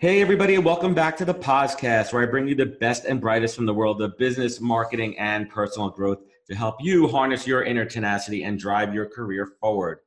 Hey, everybody, and welcome back to the podcast where I bring you the best and brightest from the world of business, marketing, and personal growth to help you harness your inner tenacity and drive your career forward.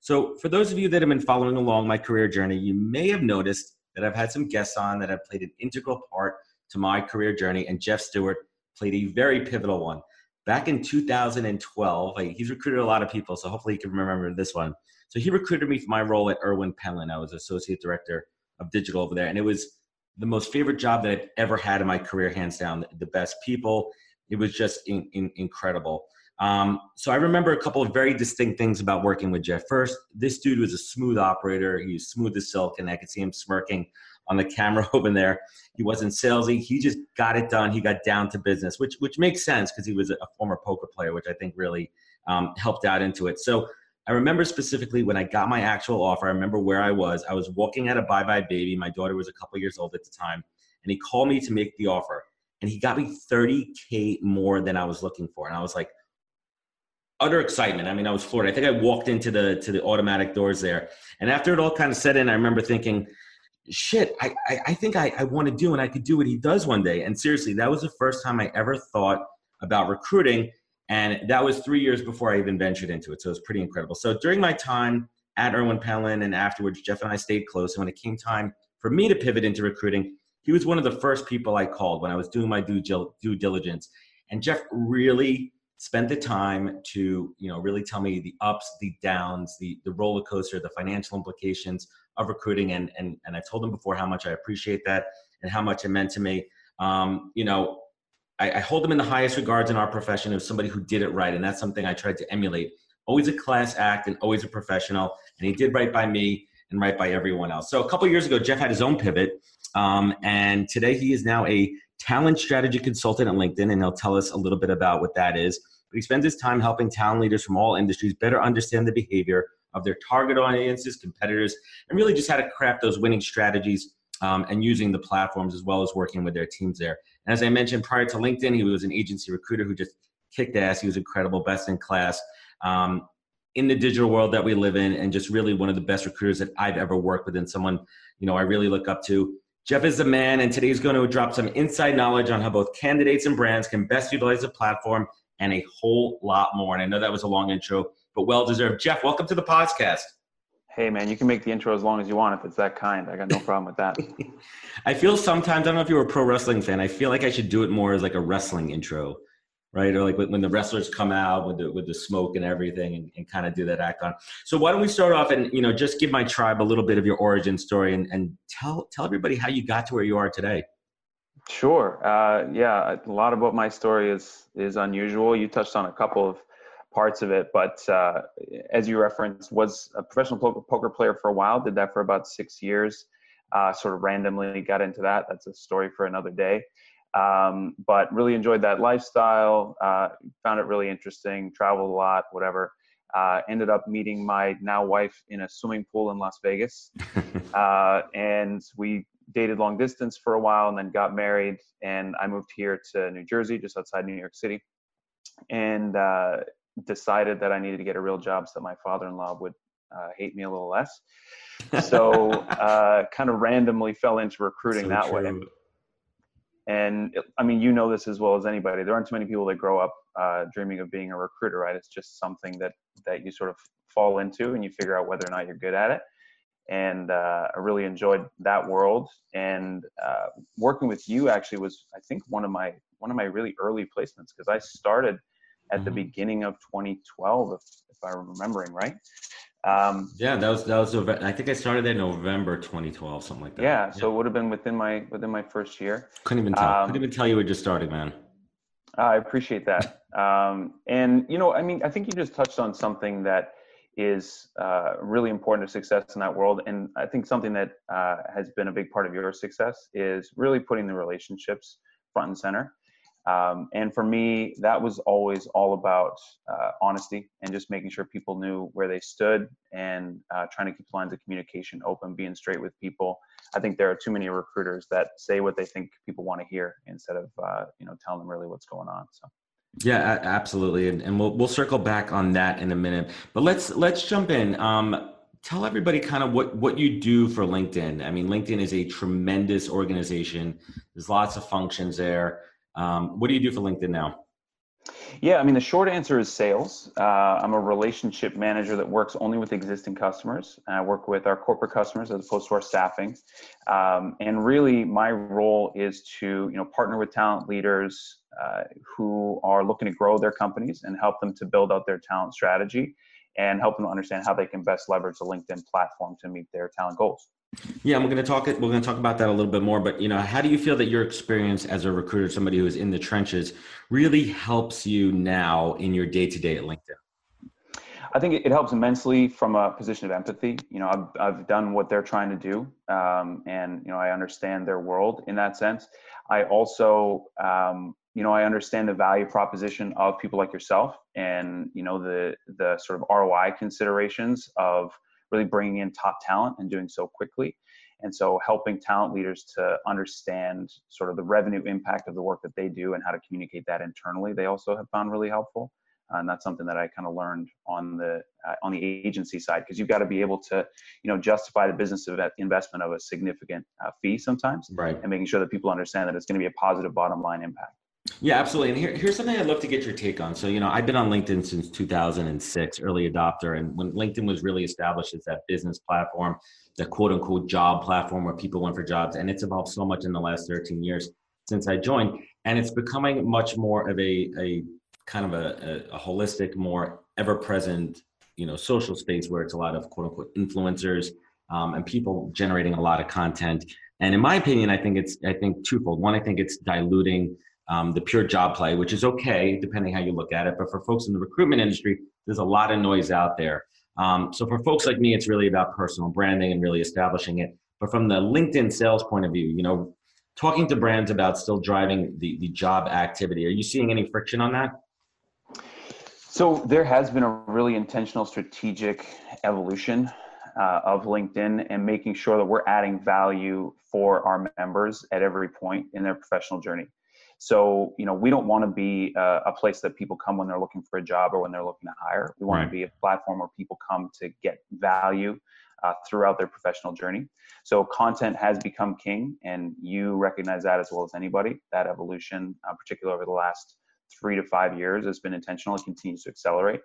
So, for those of you that have been following along my career journey, you may have noticed that I've had some guests on that have played an integral part to my career journey, and Jeff Stewart played a very pivotal one. Back in 2012, he's recruited a lot of people, so hopefully you can remember this one. So, he recruited me for my role at Erwin Penland. I was associate director of digital over there. And it was the most favorite job that I've ever had in my career, hands down. The best people. It was just in, in, incredible. Um, so I remember a couple of very distinct things about working with Jeff. First, this dude was a smooth operator. He was smooth as silk, and I could see him smirking on the camera over there. He wasn't salesy. He just got it done. He got down to business, which which makes sense because he was a former poker player, which I think really um, helped out into it. So I remember specifically when I got my actual offer. I remember where I was. I was walking at a Buy Buy Baby. My daughter was a couple years old at the time, and he called me to make the offer. And he got me 30k more than I was looking for, and I was like, utter excitement. I mean, I was floored. I think I walked into the to the automatic doors there, and after it all kind of set in, I remember thinking, "Shit, I I, I think I, I want to do, and I could do what he does one day." And seriously, that was the first time I ever thought about recruiting and that was three years before I even ventured into it. So it was pretty incredible. So during my time at Erwin Penland and afterwards, Jeff and I stayed close. And when it came time for me to pivot into recruiting, he was one of the first people I called when I was doing my due, due diligence. And Jeff really spent the time to, you know, really tell me the ups, the downs, the, the roller coaster, the financial implications of recruiting. And, and, and I told him before how much I appreciate that and how much it meant to me. Um, you know, I, I hold him in the highest regards in our profession as somebody who did it right, and that's something I tried to emulate. Always a class act and always a professional, and he did right by me and right by everyone else. So a couple years ago, Jeff had his own pivot, um, and today he is now a talent strategy consultant at LinkedIn, and he'll tell us a little bit about what that is. But he spends his time helping talent leaders from all industries better understand the behavior of their target audiences, competitors, and really just how to craft those winning strategies um, and using the platforms as well as working with their teams there. As I mentioned prior to LinkedIn, he was an agency recruiter who just kicked ass. He was incredible, best in class. Um, in the digital world that we live in, and just really one of the best recruiters that I've ever worked with, and someone you know I really look up to. Jeff is the man, and today he's going to drop some inside knowledge on how both candidates and brands can best utilize the platform and a whole lot more. And I know that was a long intro, but well deserved. Jeff, welcome to the podcast hey man, you can make the intro as long as you want if it's that kind. I got no problem with that. I feel sometimes I don't know if you're a pro wrestling fan. I feel like I should do it more as like a wrestling intro, right? Or like when the wrestlers come out with the with the smoke and everything, and, and kind of do that act on. So why don't we start off and you know just give my tribe a little bit of your origin story and, and tell tell everybody how you got to where you are today. Sure. Uh, yeah, a lot about my story is is unusual. You touched on a couple of parts of it. But uh, as you referenced, was a professional poker player for a while. Did that for about six years. Uh, sort of randomly got into that. That's a story for another day. Um, but really enjoyed that lifestyle. Uh, found it really interesting. Traveled a lot. Whatever. Uh, ended up meeting my now wife in a swimming pool in Las Vegas, uh, and we dated long distance for a while, and then got married. And I moved here to New Jersey, just outside New York City and uh, decided that I needed to get a real job so that my father-in-law would uh, hate me a little less. So uh, kind of randomly fell into recruiting so that true. way. And it, I mean, you know this as well as anybody. There aren't too many people that grow up uh, dreaming of being a recruiter, right? It's just something that that you sort of fall into, and you figure out whether or not you're good at it. And uh, I really enjoyed that world. And uh, working with you actually was, I think, one of my one of my really early placements because I started at mm-hmm. the beginning of 2012, if, if I'm remembering right. Um, yeah, that was that was. I think I started in November 2012, something like that. Yeah, yeah. so it would have been within my within my first year. Couldn't even tell. Um, Couldn't even tell you were just starting, man. I appreciate that. Um, and you know, I mean, I think you just touched on something that is uh, really important to success in that world. And I think something that uh, has been a big part of your success is really putting the relationships front and center. Um, and for me, that was always all about uh, honesty and just making sure people knew where they stood and uh, trying to keep lines of communication open, being straight with people. I think there are too many recruiters that say what they think people want to hear instead of uh, you know telling them really what's going on. So. Yeah, absolutely, and, and we'll we'll circle back on that in a minute. But let's let's jump in. Um, tell everybody kind of what what you do for LinkedIn. I mean, LinkedIn is a tremendous organization. There's lots of functions there. Um, what do you do for LinkedIn now? Yeah, I mean, the short answer is sales. Uh, I'm a relationship manager that works only with existing customers. I work with our corporate customers as opposed to our staffing. Um, and really, my role is to you know partner with talent leaders uh, who are looking to grow their companies and help them to build out their talent strategy and help them understand how they can best leverage the LinkedIn platform to meet their talent goals. Yeah, I'm going to talk. We're going to talk about that a little bit more. But you know, how do you feel that your experience as a recruiter, somebody who is in the trenches, really helps you now in your day to day at LinkedIn? I think it helps immensely from a position of empathy. You know, I've I've done what they're trying to do, um, and you know, I understand their world in that sense. I also, um, you know, I understand the value proposition of people like yourself, and you know, the the sort of ROI considerations of really bringing in top talent and doing so quickly. And so helping talent leaders to understand sort of the revenue impact of the work that they do and how to communicate that internally, they also have found really helpful. and that's something that I kind of learned on the uh, on the agency side because you've got to be able to, you know, justify the business of investment of a significant uh, fee sometimes, right? And making sure that people understand that it's going to be a positive bottom line impact. Yeah, absolutely. And here, here's something I'd love to get your take on. So, you know, I've been on LinkedIn since 2006, early adopter. And when LinkedIn was really established as that business platform, the quote unquote job platform where people went for jobs. And it's evolved so much in the last 13 years since I joined. And it's becoming much more of a, a kind of a, a, a holistic, more ever present, you know, social space where it's a lot of quote unquote influencers um, and people generating a lot of content. And in my opinion, I think it's, I think twofold. One, I think it's diluting um, the pure job play, which is okay depending how you look at it. But for folks in the recruitment industry, there's a lot of noise out there. Um, so for folks like me, it's really about personal branding and really establishing it. But from the LinkedIn sales point of view, you know, talking to brands about still driving the, the job activity, are you seeing any friction on that? So there has been a really intentional strategic evolution uh, of LinkedIn and making sure that we're adding value for our members at every point in their professional journey. So, you know, we don't want to be a, a, place that people come when they're looking for a job or when they're looking to hire. We want right. to be a platform where people come to get value uh, throughout their professional journey. So, content has become king, and you recognize that as well as anybody. That evolution, uh, particularly over the last three to five years, has been intentional and continues to accelerate.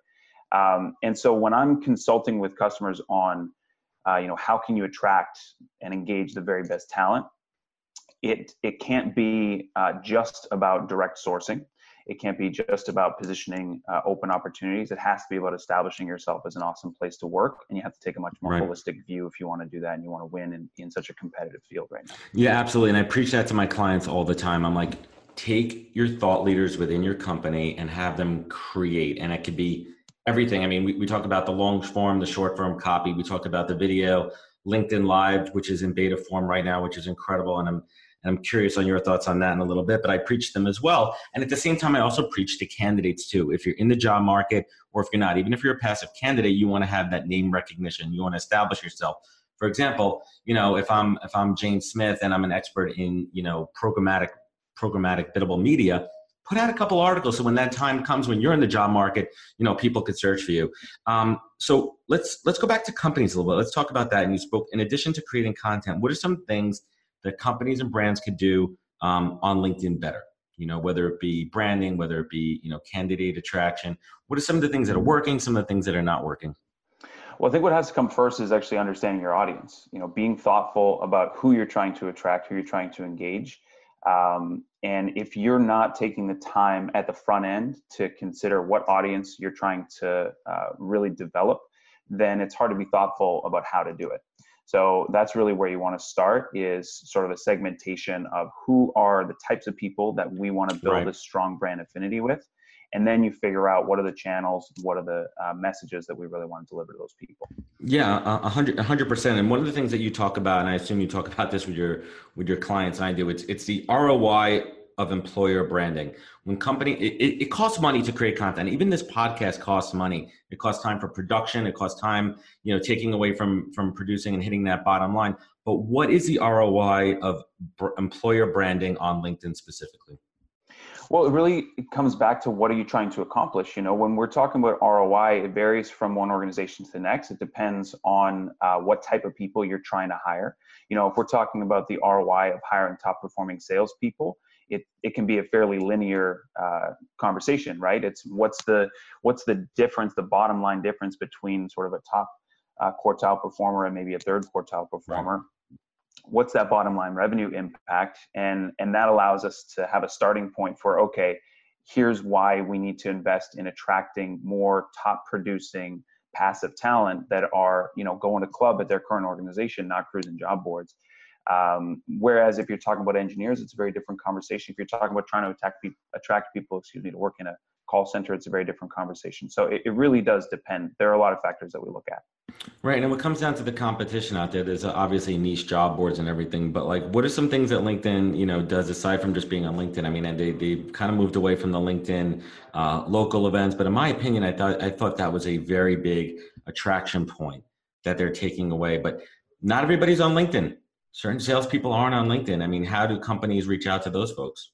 Um, and so, when I'm consulting with customers on, uh, you know, how can you attract and engage the very best talent? It it can't be uh, just about direct sourcing. It can't be just about positioning uh, open opportunities. It has to be about establishing yourself as an awesome place to work, and you have to take a much more right. holistic view if you want to do that and you want to win in, in such a competitive field right now. Yeah, absolutely. And I preach that to my clients all the time. I'm like, take your thought leaders within your company and have them create, and it could be everything. I mean, we, we talked about the long form, the short form copy. We talk about the video, LinkedIn Live, which is in beta form right now, which is incredible. And I'm and I'm curious on your thoughts on that in a little bit, but I preach them as well. And at the same time, I also preach to candidates too. If you're in the job market or if you're not, even if you're a passive candidate, you want to have that name recognition. You want to establish yourself. For example, you know, if I'm if I'm Jane Smith and I'm an expert in, you know, programmatic programmatic biddable media, put out a couple articles so when that time comes when you're in the job market you know people could search for you um, so let's let's go back to companies a little bit let's talk about that and you spoke in addition to creating content what are some things that companies and brands could do um, on LinkedIn better? You know, whether it be branding, whether it be you know candidate attraction. What are some of the things that are working? Some of the things that are not working? Well, I think what has to come first is actually understanding your audience. You know, being thoughtful about who you're trying to attract, who you're trying to engage. Um, and if you're not taking the time at the front end to consider what audience you're trying to uh, really develop, then it's hard to be thoughtful about how to do it. So that's really where you want to start is sort of a segmentation of who are the types of people that we want to build right. a strong brand affinity with and then you figure out what are the channels, what are the uh, messages that we really want to deliver to those people. Yeah, a hundred, a hundred percent. And one of the things that you talk about, and I assume you talk about this with your with your clients, and I do, it's it's the ROI of employer branding. When company, it, it costs money to create content. Even this podcast costs money. It costs time for production. It costs time, you know, taking away from from producing and hitting that bottom line. But what is the ROI of br- employer branding on LinkedIn specifically? Well, it really comes back to what are you trying to accomplish? You know, when we're talking about ROI, it varies from one organization to the next. It depends on uh, what type of people you're trying to hire. You know, if we're talking about the ROI of hiring top performing salespeople, it, it can be a fairly linear uh, conversation, right? It's what's the what's the difference, the bottom line difference between sort of a top uh, quartile performer and maybe a third quartile performer. Right. What's that bottom line revenue impact? And and that allows us to have a starting point for okay, here's why we need to invest in attracting more top producing passive talent that are you know going to club at their current organization, not cruising job boards. Um, whereas if you're talking about engineers, it's a very different conversation. If you're talking about trying to attack pe- attract people, excuse me, to work in a call center, it's a very different conversation. So it, it really does depend. There are a lot of factors that we look at. Right, and when it comes down to the competition out there, there's obviously niche job boards and everything. But like, what are some things that LinkedIn, you know, does aside from just being on LinkedIn? I mean, they they kind of moved away from the LinkedIn uh, local events, but in my opinion, I thought I thought that was a very big attraction point that they're taking away. But not everybody's on LinkedIn certain salespeople aren't on LinkedIn. I mean, how do companies reach out to those folks?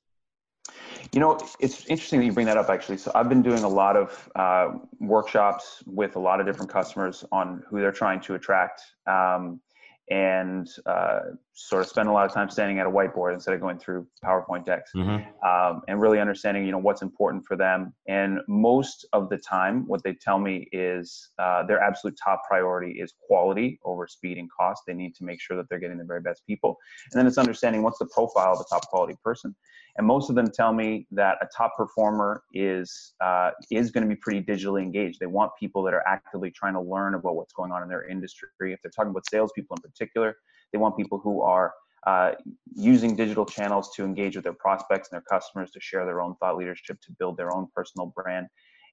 You know, it's interesting that you bring that up actually. So I've been doing a lot of uh, workshops with a lot of different customers on who they're trying to attract. Um, and uh, sort of spend a lot of time standing at a whiteboard instead of going through PowerPoint decks, mm-hmm. um, and really understanding you know what's important for them. And most of the time, what they tell me is uh, their absolute top priority is quality over speed and cost. They need to make sure that they're getting the very best people, and then it's understanding what's the profile of a top quality person. And most of them tell me that a top performer is uh, is going to be pretty digitally engaged. They want people that are actively trying to learn about what's going on in their industry. If they're talking about salespeople in particular, they want people who are uh, using digital channels to engage with their prospects and their customers to share their own thought leadership to build their own personal brand.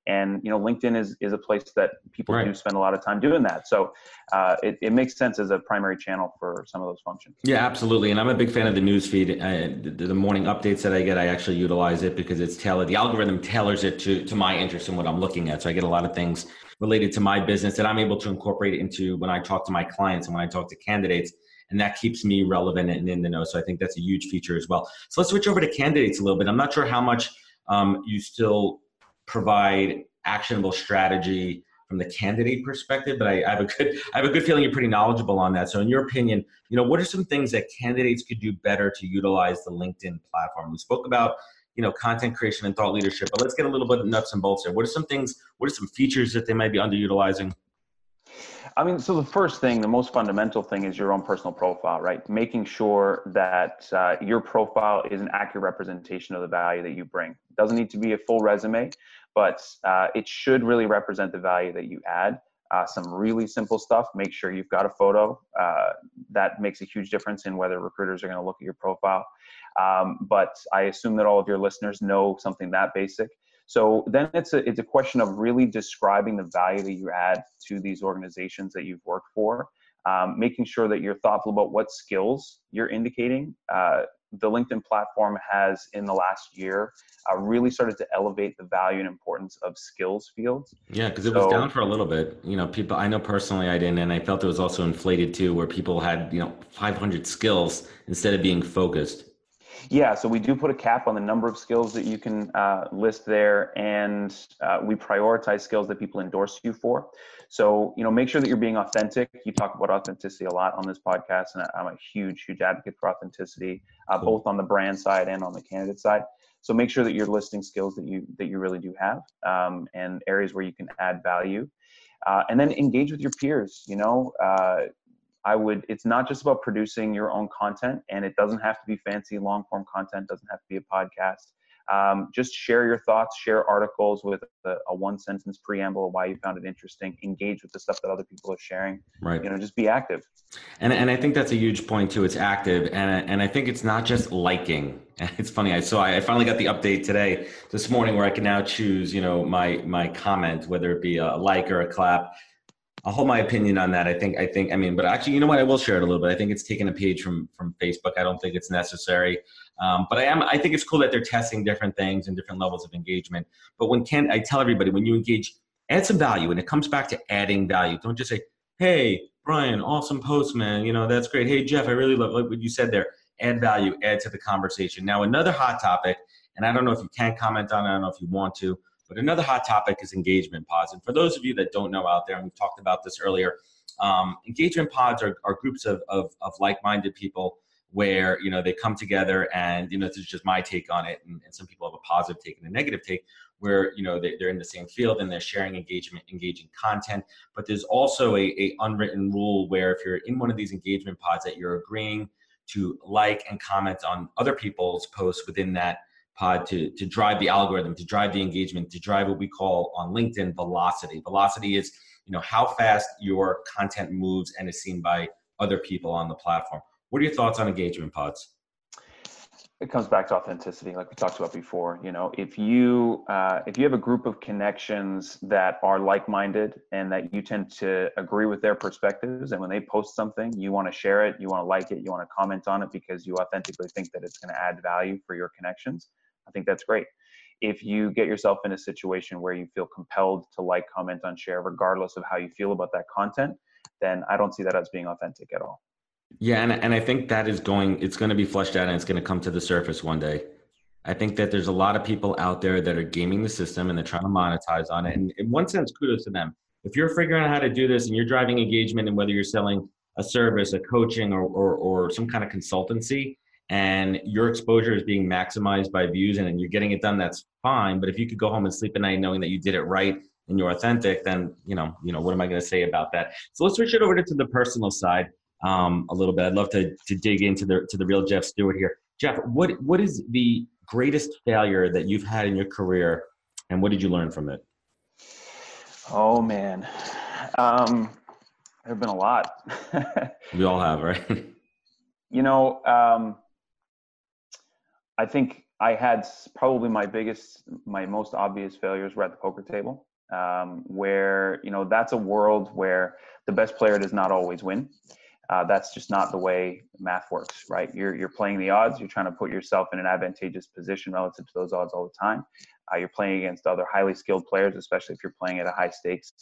And you know linkedin is is a place that people right. do spend a lot of time doing that. So uh, it, it makes sense as a primary channel for some of those functions. Yeah absolutely. And i'm a big fan of the newsfeed uh, the, the, morning updates that i get. I actually utilize it because it's tailored the algorithm tailors it to to my interest and what i'm looking at. So i get a lot of things related to my business that i'm able to incorporate into when i talk to my clients and when i talk to candidates and that keeps me relevant and in the know so i think that's a huge feature as well so let's switch over to candidates a little bit i'm not sure how much um, you still provide actionable strategy from the candidate perspective, but I, I, have a good I have a good feeling you're pretty knowledgeable on that. So, in your opinion, you know, what are some things that candidates could do better to utilize the LinkedIn platform? We spoke about you know content creation and thought leadership, but let's get a little bit of nuts and bolts here. What are some things? What are some features that they might be underutilizing? I mean, so the first thing, the most fundamental thing is your own personal profile, right? Making sure that uh, your profile is an accurate representation of the value that you bring. It doesn't need to be a full resume, but uh, it should really represent the value that you add. Uh, some really simple stuff. Make sure you've got a photo. Uh, that makes a huge difference in whether recruiters are going to look at your profile. Um, but I assume that all of your listeners know something that basic. So then it's a it's a question of really describing the value that you add to these organizations that you've worked for, um, making sure that you're thoughtful about what skills you're indicating. Uh, the LinkedIn platform has, in the last year, uh, really started to elevate the value and importance of skills fields. Yeah, because it so, was down for a little bit. You know, people. I know personally, I didn't, and I felt it was also inflated too, where people had you know 500 skills instead of being focused. Yeah, so we do put a cap on the number of skills that you can uh, list there, and uh, we prioritize skills that people endorse you for. So, you know, make sure that you're being authentic. You talk about authenticity a lot on this podcast, and I'm a huge, huge advocate for authenticity, uh, cool. both on the brand side and on the candidate side. So, make sure that you're listing skills that you that you really do have, um, and areas where you can add value. Uh, and then engage with your peers. You know, uh, I would, it's not just about producing your own content and it doesn't have to be fancy long form content, doesn't have to be a podcast. Um, just share your thoughts, share articles with a, a, one sentence preamble of why you found it interesting. Engage with the stuff that other people are sharing. Right. You know, just be active. And and I think that's a huge point too. It's active, and and I think it's not just liking. It's funny. I saw I finally got the update today this morning where I can now choose. You know, my my comment whether it be a like or a clap. I'll hold my opinion on that. I think I think I mean, but actually, you know what? I will share it a little bit. I think it's taken a page from from Facebook. I don't think it's necessary, um, but I am. I think it's cool that they're testing different things and different levels of engagement. But when Ken, I tell everybody when you engage, add some value, and it comes back to adding value. Don't just say, "Hey, Brian, awesome post, man. You know that's great. Hey, Jeff, I really love what you said there. Add value, add to the conversation." Now, another hot topic, and I don't know if you can comment on it. I don't know if you want to but another hot topic is engagement pods. And for those of you that don't know out there, and we've talked about this earlier, um, engagement pods are, are groups of, of, of, like-minded people where you know they come together and you know this is just my take on it and, and some people have a positive take and a negative take where you know they, are in the same field and they're sharing engagement engaging content but there's also a, a unwritten rule where if you're in one of these engagement pods that you're agreeing to like and comment on other people's posts within that pod to, to drive the algorithm, to drive the engagement, to drive what we call on LinkedIn velocity. Velocity is, you know, how fast your content moves and is seen by other people on the platform. What are your thoughts on engagement pods? It comes back to authenticity, like we talked about before. You know, if you uh, if you have a group of connections that are like-minded and that you tend to agree with their perspectives, and when they post something, you want to share it, you want to like it, you want to comment on it because you authentically think that it's going to add value for your connections I think that's great. If you get yourself in a situation where you feel compelled to like, comment on, share, regardless of how you feel about that content, then I don't see that as being authentic at all. Yeah, and and I think that is going. It's going to be flushed out, and it's going to come to the surface one day. I think that there's a lot of people out there that are gaming the system and they're trying to monetize on it. And in one sense, kudos to them. If you're figuring out how to do this and you're driving engagement, and whether you're selling a service, a coaching, or, or, or some kind of consultancy, and your exposure is being maximized by views and you're getting it done, that's fine. But if you could go home and sleep at night knowing that you did it right and you're authentic, then you know, you know, what am I going to say about that? So let's switch it over to the personal side um, a little bit. I'd love to to dig into the to the real Jeff Stewart here. Jeff, what what is the greatest failure that you've had in your career, and what did you learn from it? Oh man, um, there have been a lot. we all have, right? You know, um, I think I had probably my biggest, my most obvious failures were at the poker table, um, where you know that's a world where the best player does not always win. Uh, that's just not the way math works, right? You're you're playing the odds. You're trying to put yourself in an advantageous position relative to those odds all the time. Uh, you're playing against other highly skilled players, especially if you're playing at a high stakes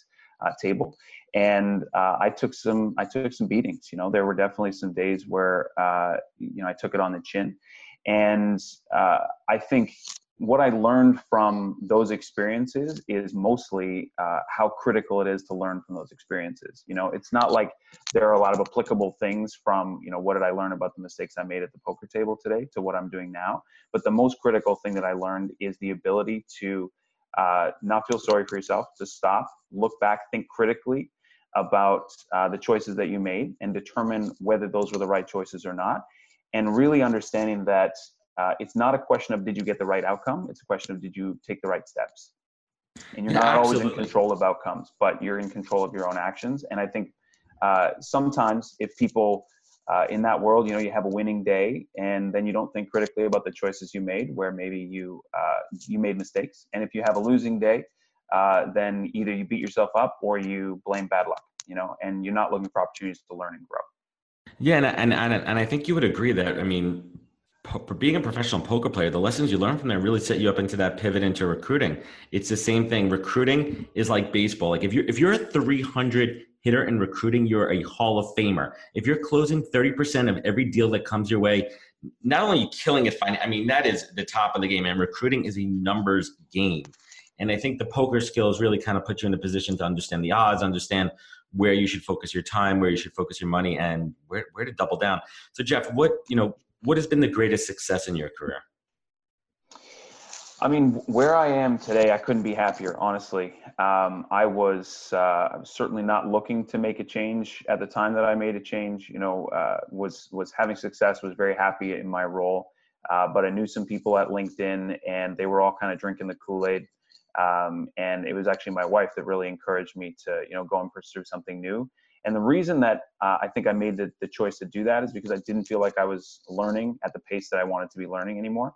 uh, table. And uh, I took some I took some beatings. You know, there were definitely some days where uh, you know I took it on the chin. And uh, I think what I learned from those experiences is mostly uh, how critical it is to learn from those experiences. You know, it's not like there are a lot of applicable things from, you know, what did I learn about the mistakes I made at the poker table today to what I'm doing now. But the most critical thing that I learned is the ability to uh, not feel sorry for yourself, to stop, look back, think critically about uh, the choices that you made and determine whether those were the right choices or not and really understanding that uh, it's not a question of did you get the right outcome it's a question of did you take the right steps. And you're yeah, not absolutely. always in control of outcomes but you're in control of your own actions. And i think uh, sometimes if people uh, in that world you know you have a winning day and then you don't think critically about the choices you made where maybe you uh, you made mistakes. And if you have a losing day uh, then either you beat yourself up or you blame bad luck you know and you're not looking for opportunities to learn and grow yeah, and and and, and I think you would agree that I mean, for being a professional poker player, the lessons you learn from there really set you up into that pivot into recruiting. It's the same thing. Recruiting is like baseball. Like if you're if you're a 300 hitter in recruiting, you're a Hall of Famer. If you're closing 30% of every deal that comes your way, not only you killing it fine, I mean that is the top of the game. And recruiting is a numbers game. And I think the poker skills really kind of put you in a position to understand the odds, understand where you should focus your time, where you should focus your money, and where, where to double down. So, Jeff, what you know, what has been the greatest success in your career? I mean, where I am today, I couldn't be happier. Honestly, um, I was uh, certainly not looking to make a change at the time that I made a change. You know, uh, was was having success, was very happy in my role. Uh, but I knew some people at LinkedIn, and they were all kind of drinking the Kool Aid. Um, and it was actually my wife that really encouraged me to, you know, go and pursue something new. And the reason that uh, I think I made the, the choice to do that is because I didn't feel like I was learning at the pace that I wanted to be learning anymore.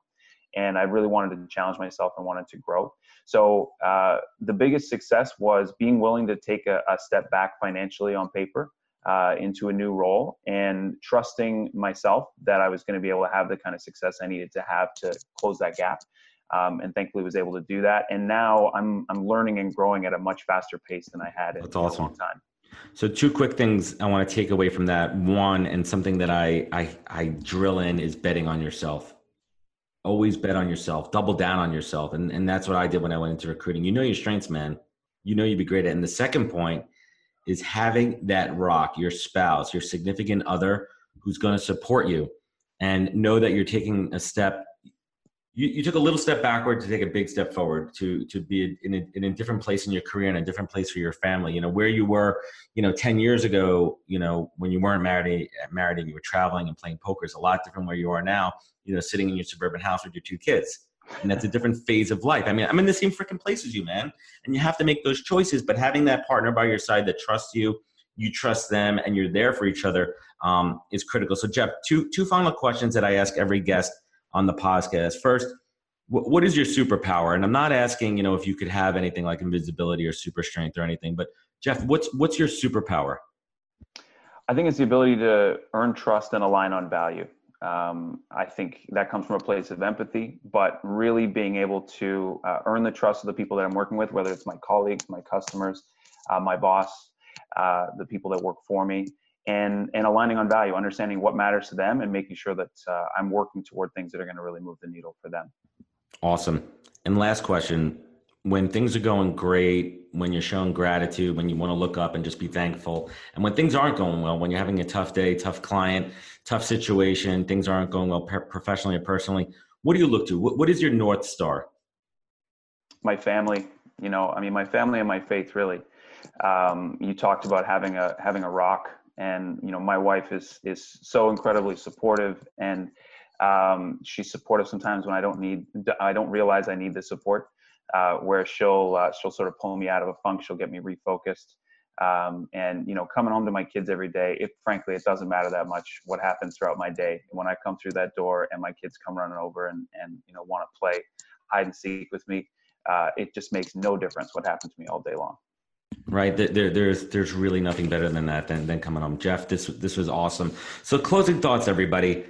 And I really wanted to challenge myself and wanted to grow. So uh, the biggest success was being willing to take a, a step back financially on paper uh, into a new role and trusting myself that I was going to be able to have the kind of success I needed to have to close that gap. Um, and thankfully was able to do that. And now I'm I'm learning and growing at a much faster pace than I had in That's awesome. a long time. So two quick things I want to take away from that. One, and something that I I, I drill in is betting on yourself. Always bet on yourself. Double down on yourself, and and that's what I did when I went into recruiting. You know your strengths, man. You know you'd be great at. And the second point is having that rock, your spouse, your significant other, who's going to support you, and know that you're taking a step you, you took a little step backward to take a big step forward to to be in a, in a different place in your career and a different place for your family. You know where you were you know 10 years ago you know when you weren't married married and you were traveling and playing poker is a lot different where you are now you know sitting in your suburban house with your two kids. And that's a different phase of life. I mean i'm in the same freaking place as you man. And you have to make those choices but having that partner by your side that trusts you you trust them and you're there for each other um, is critical. So jeff two two final questions that i ask every guest on the podcast. First, what is your superpower? And I'm not asking, you know, if you could have anything like invisibility or super strength or anything, but Jeff, what's what's your superpower? I think it's the ability to earn trust and align on value. Um, I think that comes from a place of empathy, but really being able to uh, earn the trust of the people that I'm working with, whether it's my colleagues, my customers, uh, my boss, uh, the people that work for me, and and aligning on value, understanding what matters to them, and making sure that uh, I'm working toward things that are going to really move the needle for them. Awesome. And last question: When things are going great, when you're showing gratitude, when you want to look up and just be thankful, and when things aren't going well, when you're having a tough day, tough client, tough situation, things aren't going well professionally or personally, what do you look to? what, what is your north star? My family. You know, I mean, my family and my faith. Really, um, you talked about having a having a rock and you know my wife is is so incredibly supportive and um, she's supportive sometimes when I don't need I don't realize I need the support uh, where she'll uh, she'll sort of pull me out of a funk. She'll get me refocused. Um, and you know coming home to my kids every day it frankly it doesn't matter that much what happens throughout my day. When I come through that door and my kids come running over and and you know want to play hide and seek with me uh, it just makes no difference what happens to me all day long right? There, there's there's really nothing better than that than, than coming home. Jeff this this was awesome. So closing thoughts everybody.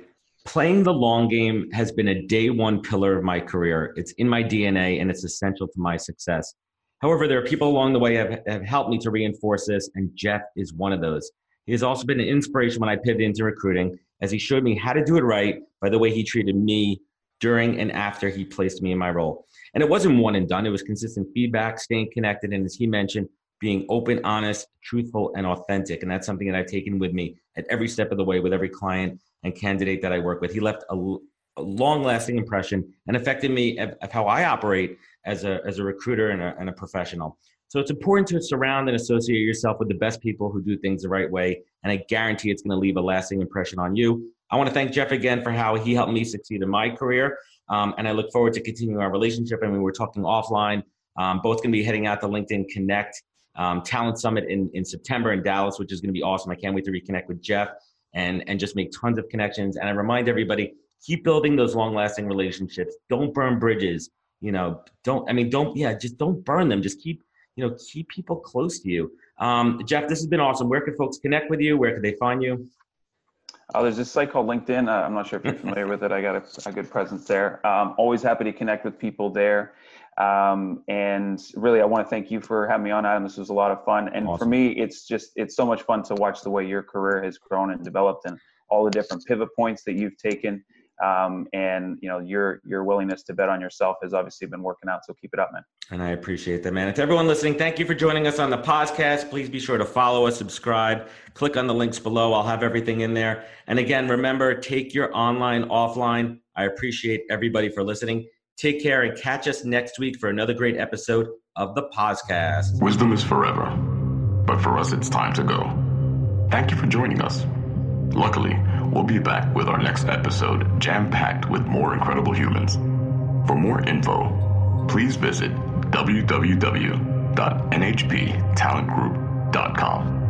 Playing the long game has been a day one pillar of my career. It's in my dna and it's essential to my success. However there are people along the way have, have helped me to reinforce this and jeff is one of those. He has also been an inspiration when i pivoted into recruiting as he showed me how to do it right by the way he treated me during and after he placed me in my role. And it wasn't one and done. It was consistent feedback staying connected and as he mentioned being open, honest, truthful, and authentic. And that's something that I've taken with me at every step of the way with every client and candidate that I work with. He left a, a long lasting impression and affected me of, of, how I operate as a, as a recruiter and a, and a professional. So it's important to surround and associate yourself with the best people who do things the right way. And I guarantee it's going to leave a lasting impression on you. I want to thank Jeff again for how he helped me succeed in my career. Um, and I look forward to continuing our relationship. I mean, we're talking offline. Um, both going to be heading out to LinkedIn Connect um, Talent Summit in, in September in Dallas, which is going to be awesome. I can't wait to reconnect with Jeff and, and just make tons of connections. And I remind everybody, keep building those long lasting relationships. Don't burn bridges. You know, don't, I mean, don't, yeah, just don't burn them. Just keep, you know, keep people close to you. Um, Jeff, this has been awesome. Where can folks connect with you? Where can they find you? Uh, there's this site called LinkedIn. Uh, I'm not sure if you're familiar with it. I got a, a good presence there. Um, always happy to connect with people there. Um, and really, I want to thank you for having me on, Adam. This was a lot of fun. And awesome. for me, it's just, it's so much fun to watch the way your career has grown and developed and all the different pivot points that you've taken. Um, and you know your your willingness to bet on yourself has obviously been working out. So keep it up, man. And I appreciate that, man. And to everyone listening, thank you for joining us on the podcast. Please be sure to follow us, subscribe, click on the links below. I'll have everything in there. And again, remember, take your online offline. I appreciate everybody for listening. Take care and catch us next week for another great episode of the podcast. Wisdom is forever, but for us, it's time to go. Thank you for joining us. Luckily, we'll be back with our next episode jam packed with more incredible humans. For more info, please visit www.nhptalentgroup.com.